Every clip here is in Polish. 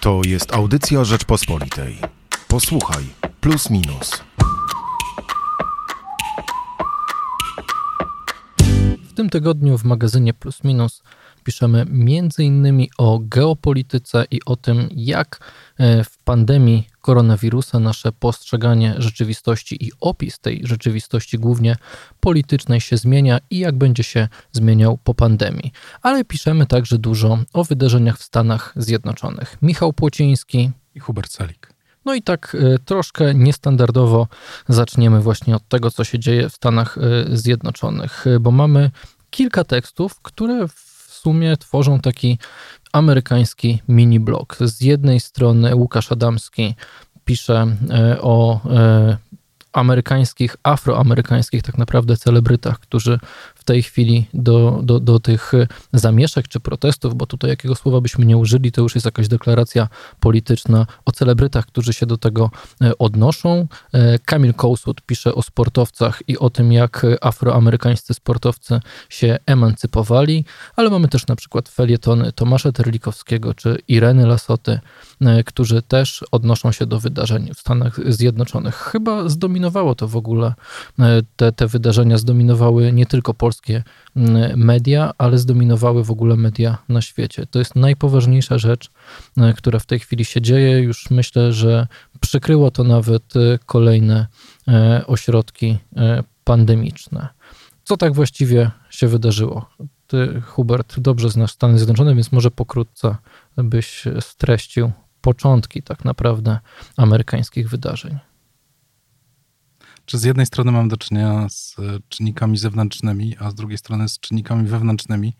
To jest audycja Rzeczpospolitej. Posłuchaj, plus minus. W tym tygodniu w magazynie Plus Minus piszemy m.in. o geopolityce i o tym, jak e, w pandemii koronawirusa nasze postrzeganie rzeczywistości i opis tej rzeczywistości, głównie politycznej, się zmienia i jak będzie się zmieniał po pandemii. Ale piszemy także dużo o wydarzeniach w Stanach Zjednoczonych. Michał Płociński i Hubert Celik. No i tak e, troszkę niestandardowo zaczniemy właśnie od tego, co się dzieje w Stanach e, Zjednoczonych, bo mamy kilka tekstów, które w sumie tworzą taki amerykański mini blog. Z jednej strony Łukasz Adamski pisze e, o amerykańskich, afroamerykańskich tak naprawdę celebrytach, którzy w tej chwili do, do, do tych zamieszek czy protestów, bo tutaj jakiego słowa byśmy nie użyli, to już jest jakaś deklaracja polityczna o celebrytach, którzy się do tego e, odnoszą. E, Kamil Kołsut pisze o sportowcach i o tym, jak afroamerykańscy sportowcy się emancypowali, ale mamy też na przykład felietony Tomasza Terlikowskiego czy Ireny Lasoty, e, którzy też odnoszą się do wydarzeń w Stanach Zjednoczonych. Chyba zdominowało to w ogóle, te, te wydarzenia zdominowały nie tylko Polskę, mm, media, ale zdominowały w ogóle media na świecie. To jest najpoważniejsza rzecz, e, która w tej chwili się dzieje. Już myślę, że przykryło to nawet e, kolejne e, ośrodki pandemiczne. Co tak właściwie się wydarzyło? Ty, Hubert, dobrze znasz Stany Zjednoczone, więc może pokrótce byś streścił początki tak naprawdę amerykańskich wydarzeń że z jednej strony mam do czynienia z e, czynnikami zewnętrznymi, a z drugiej strony z czynnikami wewnętrznymi.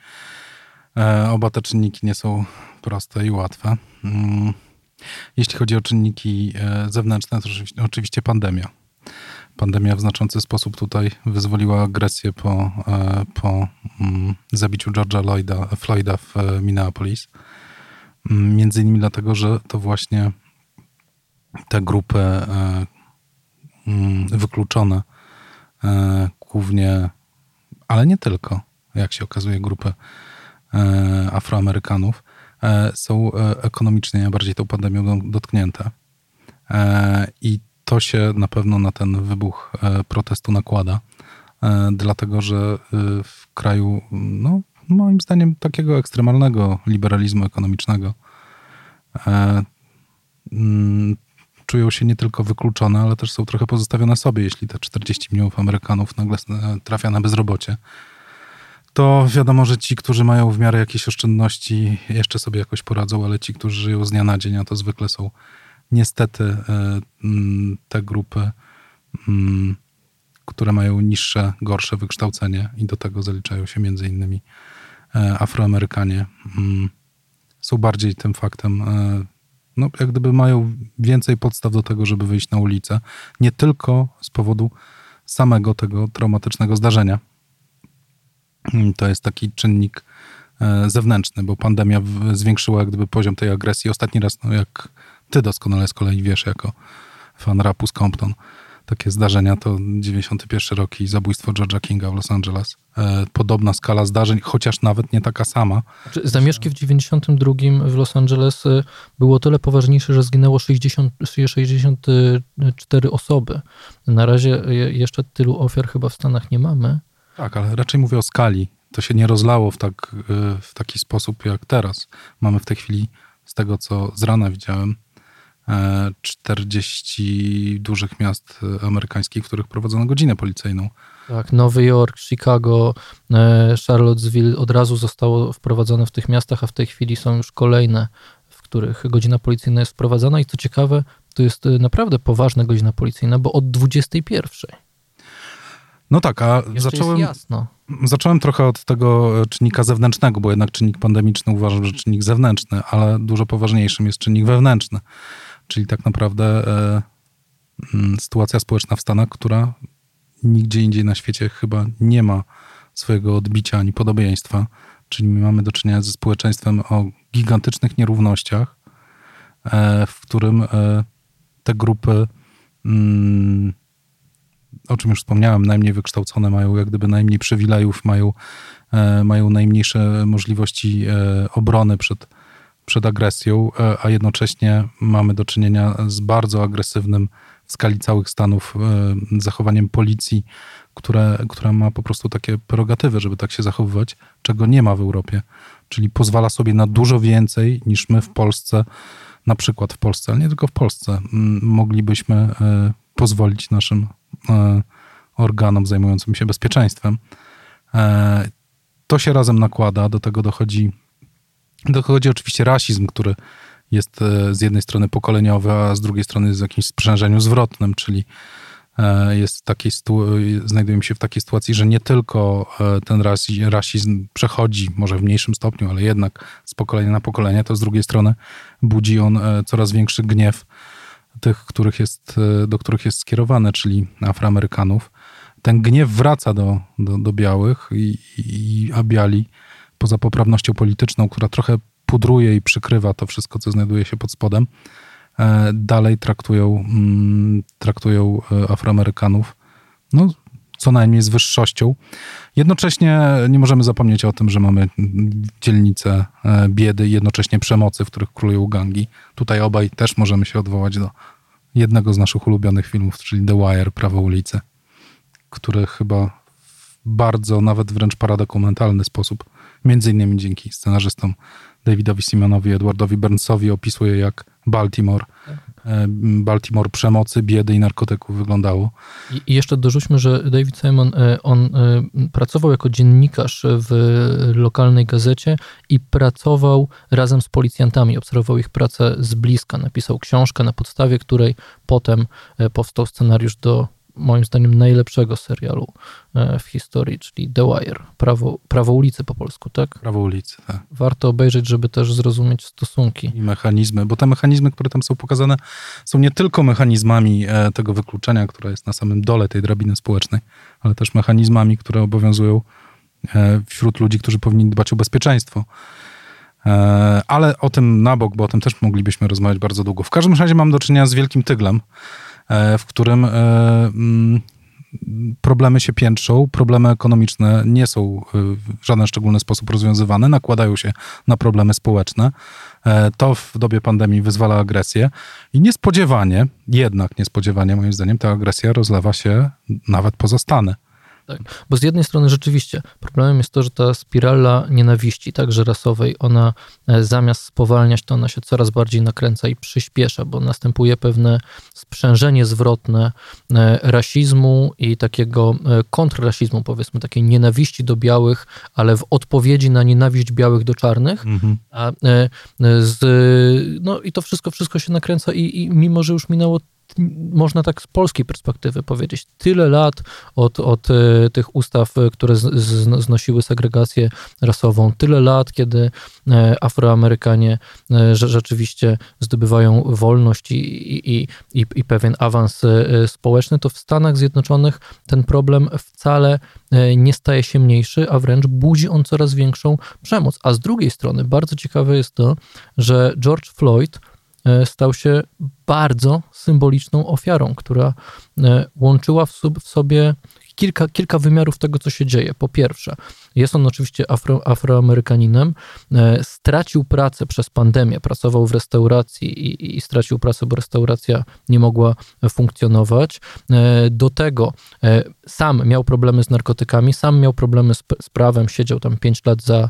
E, oba te czynniki nie są proste i łatwe. Mm. Jeśli chodzi o czynniki e, zewnętrzne, to oczywiście pandemia. Pandemia w znaczący sposób tutaj wyzwoliła agresję po, po mm, zabiciu George'a Lloyda, Floyda w Minneapolis. Mm, między innymi dlatego, że to właśnie te grupy, wykluczone e, głównie, ale nie tylko, jak się okazuje, grupy e, Afroamerykanów e, są ekonomicznie najbardziej tą pandemią dotknięte. I to się na pewno na ten wybuch protestu nakłada, dlatego że w kraju, no, moim zdaniem, takiego ekstremalnego liberalizmu ekonomicznego, mm, czują się nie tylko wykluczone, ale też są trochę pozostawione sobie, jeśli te 40 milionów Amerykanów nagle trafia na bezrobocie. To wiadomo, że ci, którzy mają w miarę jakieś oszczędności, jeszcze sobie jakoś poradzą, ale ci, którzy żyją z dnia na dzień, a to zwykle są niestety e, mm, te grupy, mm, które mają niższe, gorsze wykształcenie i do tego zaliczają się między innymi e, Afroamerykanie, mm, są bardziej tym faktem e, no, jak gdyby mają więcej podstaw do tego, żeby wyjść na ulicę. Nie tylko z powodu samego tego traumatycznego zdarzenia. To jest taki czynnik e, zewnętrzny, bo pandemia zwiększyła jak gdyby poziom tej agresji. Ostatni raz, no jak ty doskonale z kolei wiesz, jako fan rapu z Compton, takie zdarzenia to 91 rok i zabójstwo George'a Kinga w Los Angeles. E, podobna skala zdarzeń, chociaż nawet nie taka sama. Znaczy, zamieszki w 92 w Los Angeles e, było tyle poważniejsze, że zginęło 60, 64 osoby. Na razie jeszcze tylu ofiar chyba w Stanach nie mamy. Tak, ale raczej mówię o skali. To się nie rozlało w, tak, e, w taki sposób jak teraz. Mamy w tej chwili, z tego co z rana widziałem, 40 dużych miast amerykańskich, w których prowadzono godzinę policyjną. Tak, Nowy Jork, Chicago, e, Charlottesville od razu zostało wprowadzone w tych miastach, a w tej chwili są już kolejne, w których godzina policyjna jest wprowadzana i co ciekawe, to jest e, naprawdę poważna godzina policyjna, bo od 21. No tak, a zacząłem, jasno. zacząłem trochę od tego czynnika zewnętrznego, bo jednak czynnik pandemiczny uważam, że czynnik zewnętrzny, ale dużo poważniejszym jest czynnik wewnętrzny. Czyli tak naprawdę e, mm, sytuacja społeczna w Stanach, która nigdzie indziej na świecie chyba nie ma swojego odbicia ani podobieństwa. Czyli my mamy do czynienia ze społeczeństwem o gigantycznych nierównościach, e, w którym e, te grupy, mm, o czym już wspomniałem, najmniej wykształcone, mają jak gdyby najmniej przywilejów, mają, mają najmniejsze możliwości obrony przed przed agresją, e, a jednocześnie mamy do czynienia z bardzo agresywnym w skali całych Stanów e, zachowaniem policji, które, która ma po prostu takie prerogatywy, żeby tak się zachowywać, czego nie ma w Europie. Czyli pozwala sobie na dużo więcej niż my w Polsce, na przykład w Polsce, ale nie tylko w Polsce, moglibyśmy pozwolić naszym organom zajmującym się bezpieczeństwem. To się razem nakłada, do tego dochodzi, dochodzi oczywiście rasizm, który jest e, z jednej strony pokoleniowy, a z drugiej strony jest w jakimś sprzężeniu zwrotnym, czyli e, jest w takiej znajdujemy się w takiej sytuacji, że nie tylko e, ten rasizm przechodzi, może w mniejszym stopniu, ale jednak z pokolenia na pokolenie, to z drugiej strony budzi on coraz większy gniew tych, których jest, do których jest skierowany, czyli Afroamerykanów. Ten gniew wraca do, do, do białych, i, i, a biali poza poprawnością polityczną, która trochę pudruje i przykrywa to wszystko, co znajduje się pod spodem, e, dalej traktują, mm, traktują e, Afroamerykanów no, co najmniej z wyższością. Jednocześnie nie możemy zapomnieć o tym, że mamy dzielnice biedy i jednocześnie przemocy, w których królują gangi. Tutaj obaj też możemy się odwołać do jednego z naszych ulubionych filmów, czyli The Wire, Prawo ulicy który chyba w bardzo, nawet wręcz paradokumentalny sposób, między innymi dzięki scenarzystom Davidowi Simonowi, Edwardowi Burnsowi opisuje, jak Baltimore, e, Baltimore przemocy, biedy i narkotyków wyglądało. I jeszcze dorzućmy, że David Simon, e, on e, pracował jako dziennikarz w lokalnej gazecie i pracował razem z policjantami, obserwował ich pracę z bliska, napisał książkę, na podstawie której potem powstał scenariusz do moim zdaniem najlepszego serialu e, w historii, czyli The Wire, Prawo, Prawo ulicy po polsku, tak? Prawo ulicy, tak. Warto obejrzeć, żeby też zrozumieć stosunki. I mechanizmy, bo te mechanizmy, które tam są pokazane, są nie tylko mechanizmami e, tego wykluczenia, które jest na samym dole tej drabiny społecznej, ale też mechanizmami, które obowiązują e, wśród ludzi, którzy powinni dbać o bezpieczeństwo. Ale o tym na bok, bo o tym też moglibyśmy rozmawiać bardzo długo. W każdym razie mam do czynienia z wielkim tyglem, w którym e, mm, problemy się piętrzą, problemy ekonomiczne nie są e, w żaden szczególny sposób rozwiązywane, nakładają się na problemy społeczne. To w dobie pandemii wyzwala agresję i niespodziewanie, jednak niespodziewanie moim zdaniem, ta agresja rozlewa się nawet poza Stany. Tak. Bo z jednej strony rzeczywiście problemem jest to, że ta spirala nienawiści, także rasowej, ona e, zamiast spowalniać, to ona się coraz bardziej nakręca i przyspiesza, bo następuje pewne sprzężenie zwrotne e, rasizmu i takiego e, kontrrasizmu, powiedzmy, takiej nienawiści do białych, ale w odpowiedzi na nienawiść białych do czarnych. Mhm. A z, no i to wszystko, wszystko się nakręca i, i mimo, że już minęło można tak z polskiej perspektywy powiedzieć, tyle lat od, od e, tych ustaw, e, które z, z, znosiły segregację rasową, tyle lat, kiedy e, Afroamerykanie rzeczywiście zdobywają wolność i, i, i, i pewien awans społeczny, to w Stanach Zjednoczonych ten problem wcale nie staje się mniejszy, a wręcz budzi on coraz większą przemoc. A z drugiej strony bardzo ciekawe jest to, że George Floyd stał się bardzo symboliczną ofiarą, która e, łączyła w sobie kilka, kilka wymiarów tego, co się dzieje. Po pierwsze, jest on oczywiście afro, afroamerykaninem, e, stracił pracę przez pandemię, pracował w restauracji i, i, stracił pracę, bo restauracja nie mogła funkcjonować. E, do tego e, sam miał problemy z narkotykami, sam miał problemy z, z prawem, siedział tam 5 lat za,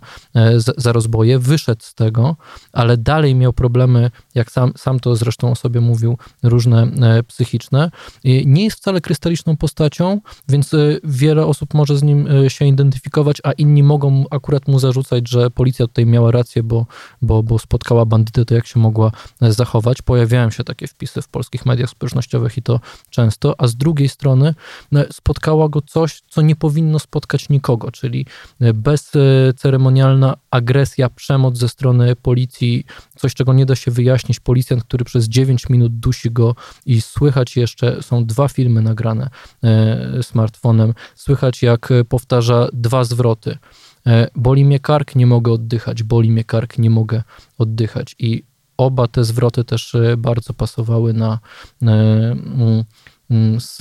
za, za rozboje, wyszedł z tego, ale dalej miał problemy, jak sam, sam to zresztą o sobie mówił, różne psychiczne. Nie jest wcale krystaliczną postacią, więc wiele osób może z nim się identyfikować, a inni mogą akurat mu zarzucać, że policja tutaj miała rację, bo, bo, bo spotkała bandytę, to jak się mogła zachować. Pojawiają się takie wpisy w polskich mediach społecznościowych i to często, a z drugiej strony no, spotkała go coś, co nie powinno spotkać nikogo, czyli bezceremonialna agresja, przemoc ze strony policji, coś, czego nie da się wyjaśnić. Policjant, który przez 9 minut dusi go i słychać jeszcze, są dwa filmy nagrane e, smartfonem, słychać jak powtarza dwa zwroty. E, boli mnie kark, nie mogę oddychać, boli mnie kark, nie mogę oddychać. I oba te zwroty też e, bardzo pasowały na,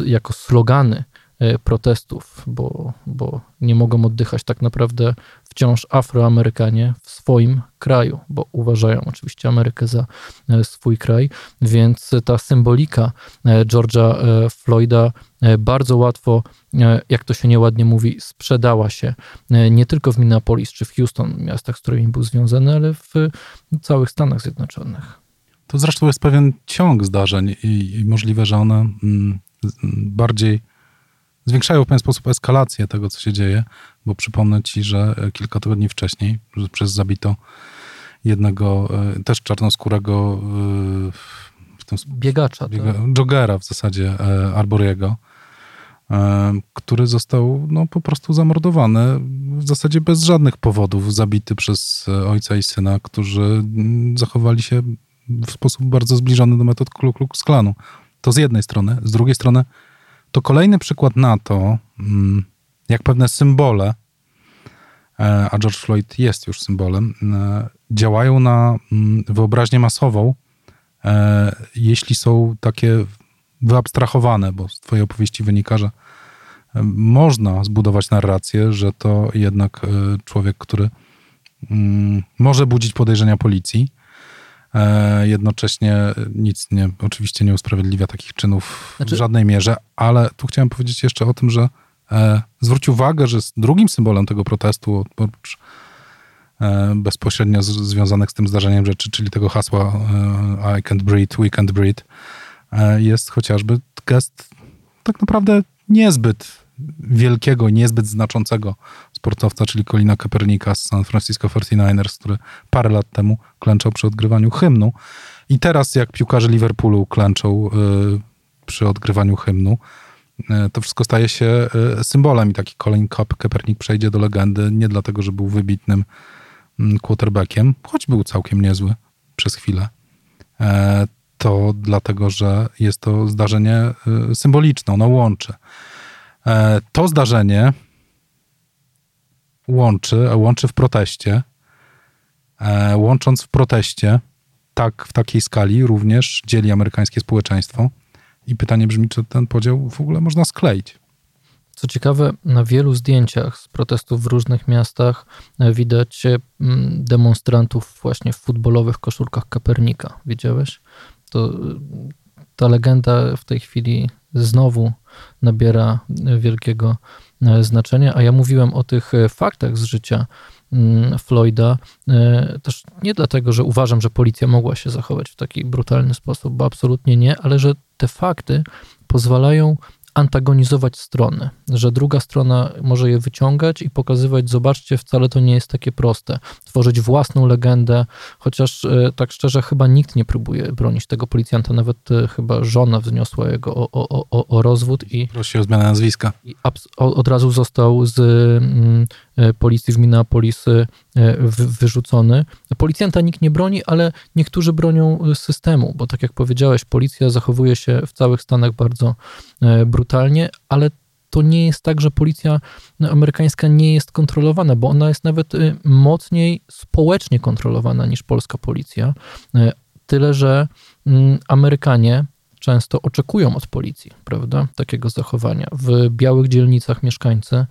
jako slogany protestów, bo, bo nie mogą oddychać tak naprawdę wciąż Afroamerykanie w swoim kraju, bo uważają oczywiście Amerykę za swój kraj, więc ta symbolika George'a Floyda bardzo łatwo, jak to się nieładnie mówi, sprzedała się nie tylko w Minneapolis czy w Houston, miastach, z którymi był związany, ale w całych Stanach Zjednoczonych. To zresztą jest pewien ciąg zdarzeń i, i możliwe, że one mm, bardziej zwiększają w pewien sposób eskalację tego, co się dzieje, bo przypomnę ci, że kilka tygodni wcześniej przez zabito jednego e, też czarnoskórego e, w tym, biegacza, biega, tak? jogera w zasadzie e, Arboriego, który został no, po prostu zamordowany w zasadzie bez żadnych powodów, zabity przez ojca i syna, którzy mm, zachowali się w sposób bardzo zbliżony do metod Ku Klux Klanu. To z jednej strony. Z drugiej strony to kolejny przykład na to, mm, jak pewne symbole, e, a George Floyd jest już symbolem, e, działają na mm, wyobraźnię masową, e, jeśli są takie wyabstrahowane, bo z twojej opowieści wynika, że można zbudować narrację, że to jednak człowiek, który mm, może budzić podejrzenia policji, jednocześnie nic nie, oczywiście nie usprawiedliwia takich czynów znaczy... w żadnej mierze, ale tu chciałem powiedzieć jeszcze o tym, że e, zwróć uwagę, że drugim symbolem tego protestu, oprócz e, bezpośrednio z, związanych z tym zdarzeniem rzeczy, czyli tego hasła e, I can't breathe, we can't breathe, e, jest chociażby gest tak naprawdę niezbyt wielkiego, niezbyt znaczącego sportowca, czyli Colina Kaepernicka z San Francisco 49ers, który parę lat temu klęczał przy odgrywaniu hymnu. I teraz, jak piłkarze Liverpoolu klęczą y, przy odgrywaniu hymnu, y, to wszystko staje się y, symbolem i taki Colin Kaepernick przejdzie do legendy nie dlatego, że był wybitnym mm, quarterbackiem, choć był całkiem niezły przez chwilę, e, to dlatego, że jest to zdarzenie symboliczne, ono łączy. E, to zdarzenie łączy, łączy w proteście, e, łącząc w proteście, tak w takiej skali również dzieli amerykańskie społeczeństwo. I pytanie brzmi, czy ten podział w ogóle można skleić. Co ciekawe, na wielu zdjęciach z protestów w różnych miastach e, widać demonstrantów właśnie w futbolowych koszulkach Kapernika. Widziałeś? To ta legenda w tej chwili znowu nabiera wielkiego e, znaczenia. A ja mówiłem o tych e, faktach z życia mm, Floyda e, też nie dlatego, że uważam, że policja mogła się zachować w taki brutalny sposób, bo absolutnie nie, ale że te fakty pozwalają antagonizować strony, że druga strona może je wyciągać i pokazywać, zobaczcie, wcale to nie jest takie proste. Tworzyć własną legendę, chociaż e, tak szczerze chyba nikt nie próbuje bronić tego policjanta, nawet e, chyba żona wzniosła jego o, o, o, o rozwód i... Prosi o zmianę nazwiska. I od razu został z mm, policji w Minneapolis wyrzucony. Policjanta nikt nie broni, ale niektórzy bronią systemu, bo tak jak powiedziałeś, policja zachowuje się w całych Stanach bardzo brutalnie, ale to nie jest tak, że policja amerykańska nie jest kontrolowana, bo ona jest nawet y, mocniej społecznie kontrolowana niż polska policja. Tyle, że mm, Amerykanie często oczekują od policji, prawda, takiego zachowania. W białych dzielnicach mieszkańcy, y,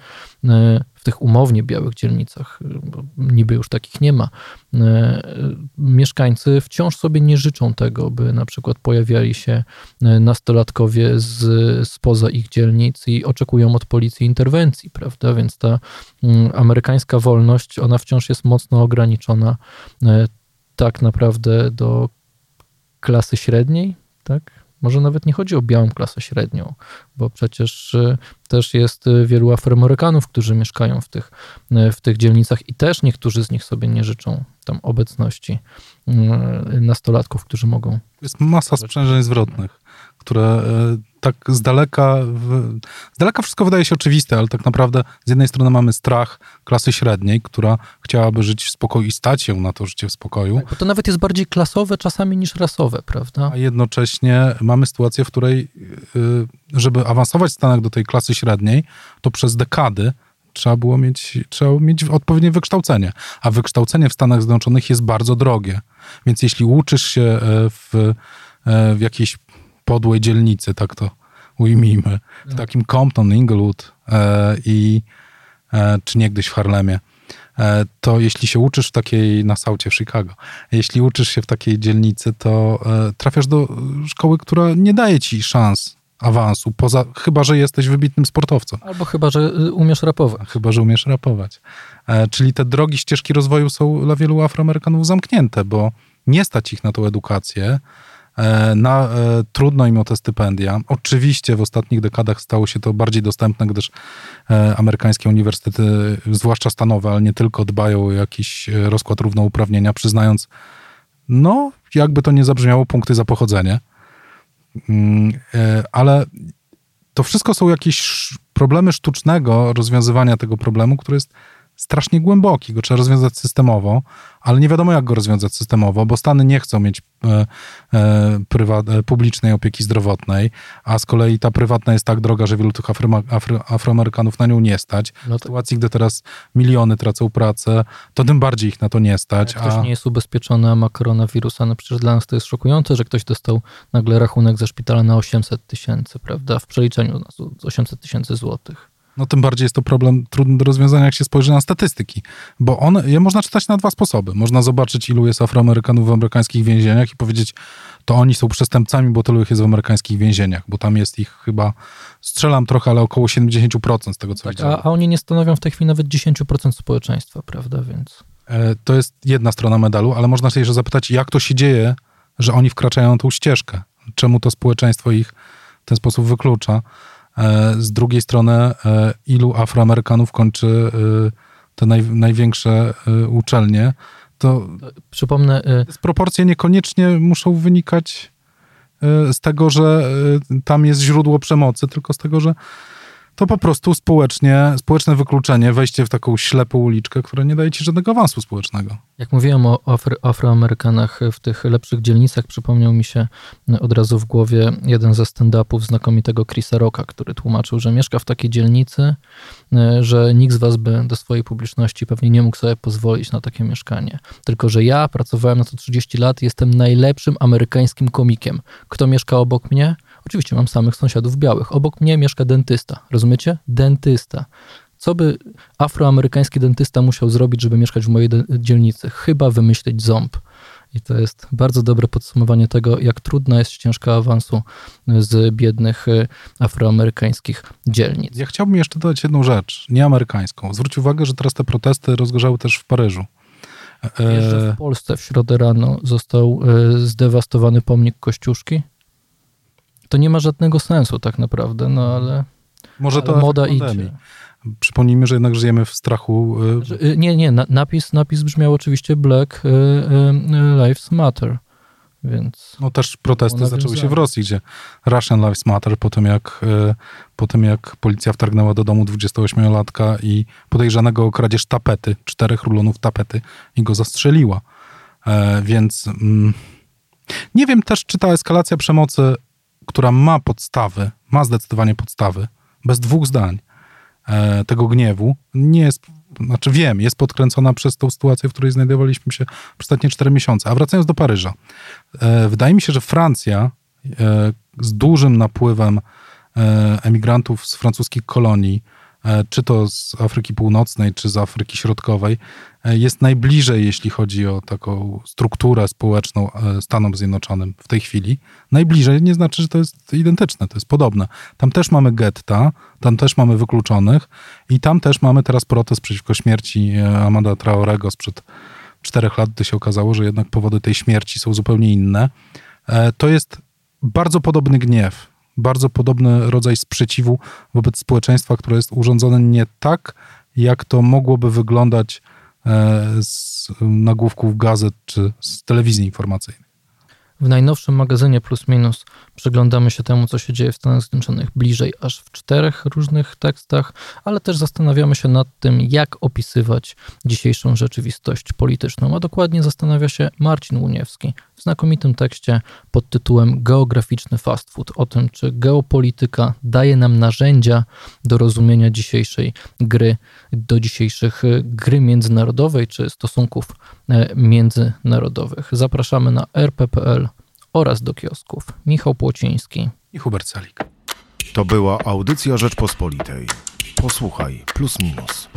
w tych umownie białych dzielnicach, bo niby już takich nie ma, y, mieszkańcy wciąż sobie nie życzą tego, by na przykład pojawiali się nastolatkowie z, spoza ich dzielnic i oczekują od policji interwencji, prawda, więc ta amerykańska wolność, ona wciąż jest mocno ograniczona tak naprawdę do klasy średniej, tak? Może nawet nie chodzi o białą klasę średnią, bo przecież y, też jest y, wielu Afroamerykanów, którzy mieszkają w tych, y, w tych dzielnicach i też niektórzy z nich sobie nie życzą tam obecności nastolatków, którzy mogą. Jest masa sprzężeń zwrotnych, które e, tak z daleka, z daleka wszystko wydaje się oczywiste, ale tak naprawdę z jednej strony mamy strach klasy średniej, która chciałaby żyć w spokoju i stać się na to życie w spokoju. Tak, to nawet jest bardziej klasowe czasami niż rasowe, prawda? A jednocześnie mamy sytuację, w której y, żeby awansować w Stanach do tej klasy średniej, to przez dekady trzeba było mieć, trzeba mieć odpowiednie wykształcenie. A wykształcenie w Stanach Zjednoczonych jest bardzo drogie. Więc jeśli uczysz się e, w, e, w jakiejś podłej dzielnicy, tak to ujmijmy, w takim Compton, Inglewood e, i e, czy niegdyś w Harlemie, e, to jeśli się uczysz w takiej, na Saucie w Chicago, jeśli uczysz się w takiej dzielnicy, to trafiasz do szkoły, która nie daje ci szans awansu, poza, chyba, że jesteś wybitnym sportowcem. Albo chyba, że y, umiesz rapować. Chyba, że umiesz rapować. Czyli te drogi, ścieżki rozwoju są dla wielu Afroamerykanów zamknięte, bo nie stać ich na tą edukację, na, e, trudno im o te stypendia. Oczywiście w ostatnich dekadach stało się to bardziej dostępne, gdyż e, amerykańskie uniwersytety, zwłaszcza stanowe, ale nie tylko, dbają o jakiś e, rozkład równouprawnienia, przyznając, no, jakby to nie zabrzmiało, punkty za pochodzenie. Mm, e, ale to wszystko są jakieś problemy sztucznego rozwiązywania tego problemu, który jest strasznie głęboki. Go trzeba rozwiązać systemowo, ale nie wiadomo, jak go rozwiązać systemowo, bo Stany nie chcą mieć e, e, e, publicznej opieki zdrowotnej, a z kolei ta prywatna jest tak droga, że wielu tych Afryma- Afry- Afroamerykanów na nią nie stać. No W to, sytuacji, gdy teraz miliony tracą pracę, to tym bardziej ich na to nie stać. jak ktoś A nie jest ubezpieczony, a ma koronawirusa, no przecież dla nas to jest szokujące, że ktoś dostał nagle rachunek ze szpitala na 800 tysięcy, prawda? W przeliczeniu na 800 tysięcy złotych. No tym bardziej jest to problem trudny do rozwiązania, jak się spojrzy na statystyki. Bo on, je można czytać na dwa sposoby. Można zobaczyć, ilu jest Afroamerykanów w amerykańskich więzieniach i powiedzieć, to oni są przestępcami, bo tylu ich jest w amerykańskich więzieniach, bo tam jest ich chyba, strzelam trochę, ale około 70% z tego, co Tak, widziałem. a, a oni nie stanowią w tej chwili nawet 10% społeczeństwa, prawda? Więc E, To jest jedna strona medalu, ale można się jeszcze zapytać, jak to się dzieje, że oni wkraczają na tą ścieżkę? Czemu to społeczeństwo ich w ten sposób wyklucza? E, Z drugiej strony, e, ilu Afroamerykanów kończy e, te naj, największe uczelnie? To przypomnę, proporcje niekoniecznie muszą wynikać z tego, że tam jest źródło przemocy, tylko z tego, że to po prostu społecznie, społeczne wykluczenie, wejście w taką ślepą uliczkę, która nie daje ci żadnego awansu społecznego. Jak mówiłem o Afroamerykanach w tych lepszych dzielnicach, przypomniał mi się od razu w głowie jeden ze stand-upów znakomitego Chrisa Rocka, który tłumaczył, że mieszka w takiej dzielnicy, e, że nikt z was by do swojej publiczności pewnie nie mógł sobie pozwolić na takie mieszkanie. Tylko, że ja pracowałem na to 30 lat, jestem najlepszym amerykańskim komikiem. Kto mieszka obok mnie? Oczywiście mam samych sąsiadów białych. Obok mnie mieszka dentysta. Rozumiecie? Dentysta. Co by afroamerykański dentysta musiał zrobić, żeby mieszkać w mojej dzielnicy? Chyba wymyślić ząb. I to jest bardzo dobre podsumowanie tego, jak trudna jest ścieżka awansu z biednych y, afroamerykańskich dzielnic. Ja chciałbym jeszcze dodać jedną rzecz, nie amerykańską. Zwróć uwagę, że teraz te protesty rozgorzały też w Paryżu. E, Wiesz, że w Polsce w środę rano został y, zdewastowany pomnik Kościuszki? To nie ma żadnego sensu tak naprawdę, no ale, może to ale moda idzie. Przypomnijmy, że jednak żyjemy w strachu. e, Że, y, Nie, nie, na- napis, napis brzmiał oczywiście Black y, y, Lives Matter, więc No też protesty zaczęły się w. Rosji, gdzie Russian Lives Matter po tym, jak, po tym jak policja wtargnęła do domu 28-latka i podejrzanego o kradzież tapety, czterech rulonów tapety i go zastrzeliła. E, Więc mm, nie wiem też, czy ta eskalacja przemocy, która ma podstawy, ma zdecydowanie podstawy, bez dwóch zdań, e, tego gniewu, nie jest, znaczy wiem, jest podkręcona przez tą sytuację, w której znajdowaliśmy się ostatnie cztery miesiące. A wracając do Paryża, e, wydaje mi się, że Francja e, z dużym napływem e, emigrantów z francuskich kolonii, e, czy to z Afryki Północnej, czy z Afryki Środkowej, jest najbliżej, jeśli chodzi o taką strukturę społeczną e, Stanom Zjednoczonym w tej chwili. Najbliżej nie znaczy, że to jest identyczne, to jest podobne. Tam też mamy getta, tam też mamy wykluczonych i tam też mamy teraz protest przeciwko śmierci e, Amanda Traorego sprzed czterech lat, gdy się okazało, że jednak powody tej śmierci są zupełnie inne. E, To jest bardzo podobny gniew, bardzo podobny rodzaj sprzeciwu wobec społeczeństwa, które jest urządzone nie tak, jak to mogłoby wyglądać e, z nagłówków gazet czy z telewizji informacyjnej. W najnowszym magazynie Plus Minus przyglądamy się temu, co się dzieje w Stanach Zjednoczonych bliżej, aż w czterech różnych tekstach, ale też zastanawiamy się nad tym, jak opisywać dzisiejszą rzeczywistość polityczną. A dokładnie zastanawia się Marcin Łuniewski w znakomitym tekście pod tytułem Geograficzny fast food o tym, czy geopolityka daje nam narzędzia do rozumienia dzisiejszej gry, do dzisiejszych y, gry międzynarodowej czy stosunków e, międzynarodowych. Zapraszamy na rp.pl oraz do kiosków. Michał Płociński i Hubert Salik. To była audycja Rzeczpospolitej. Posłuchaj, plus minus.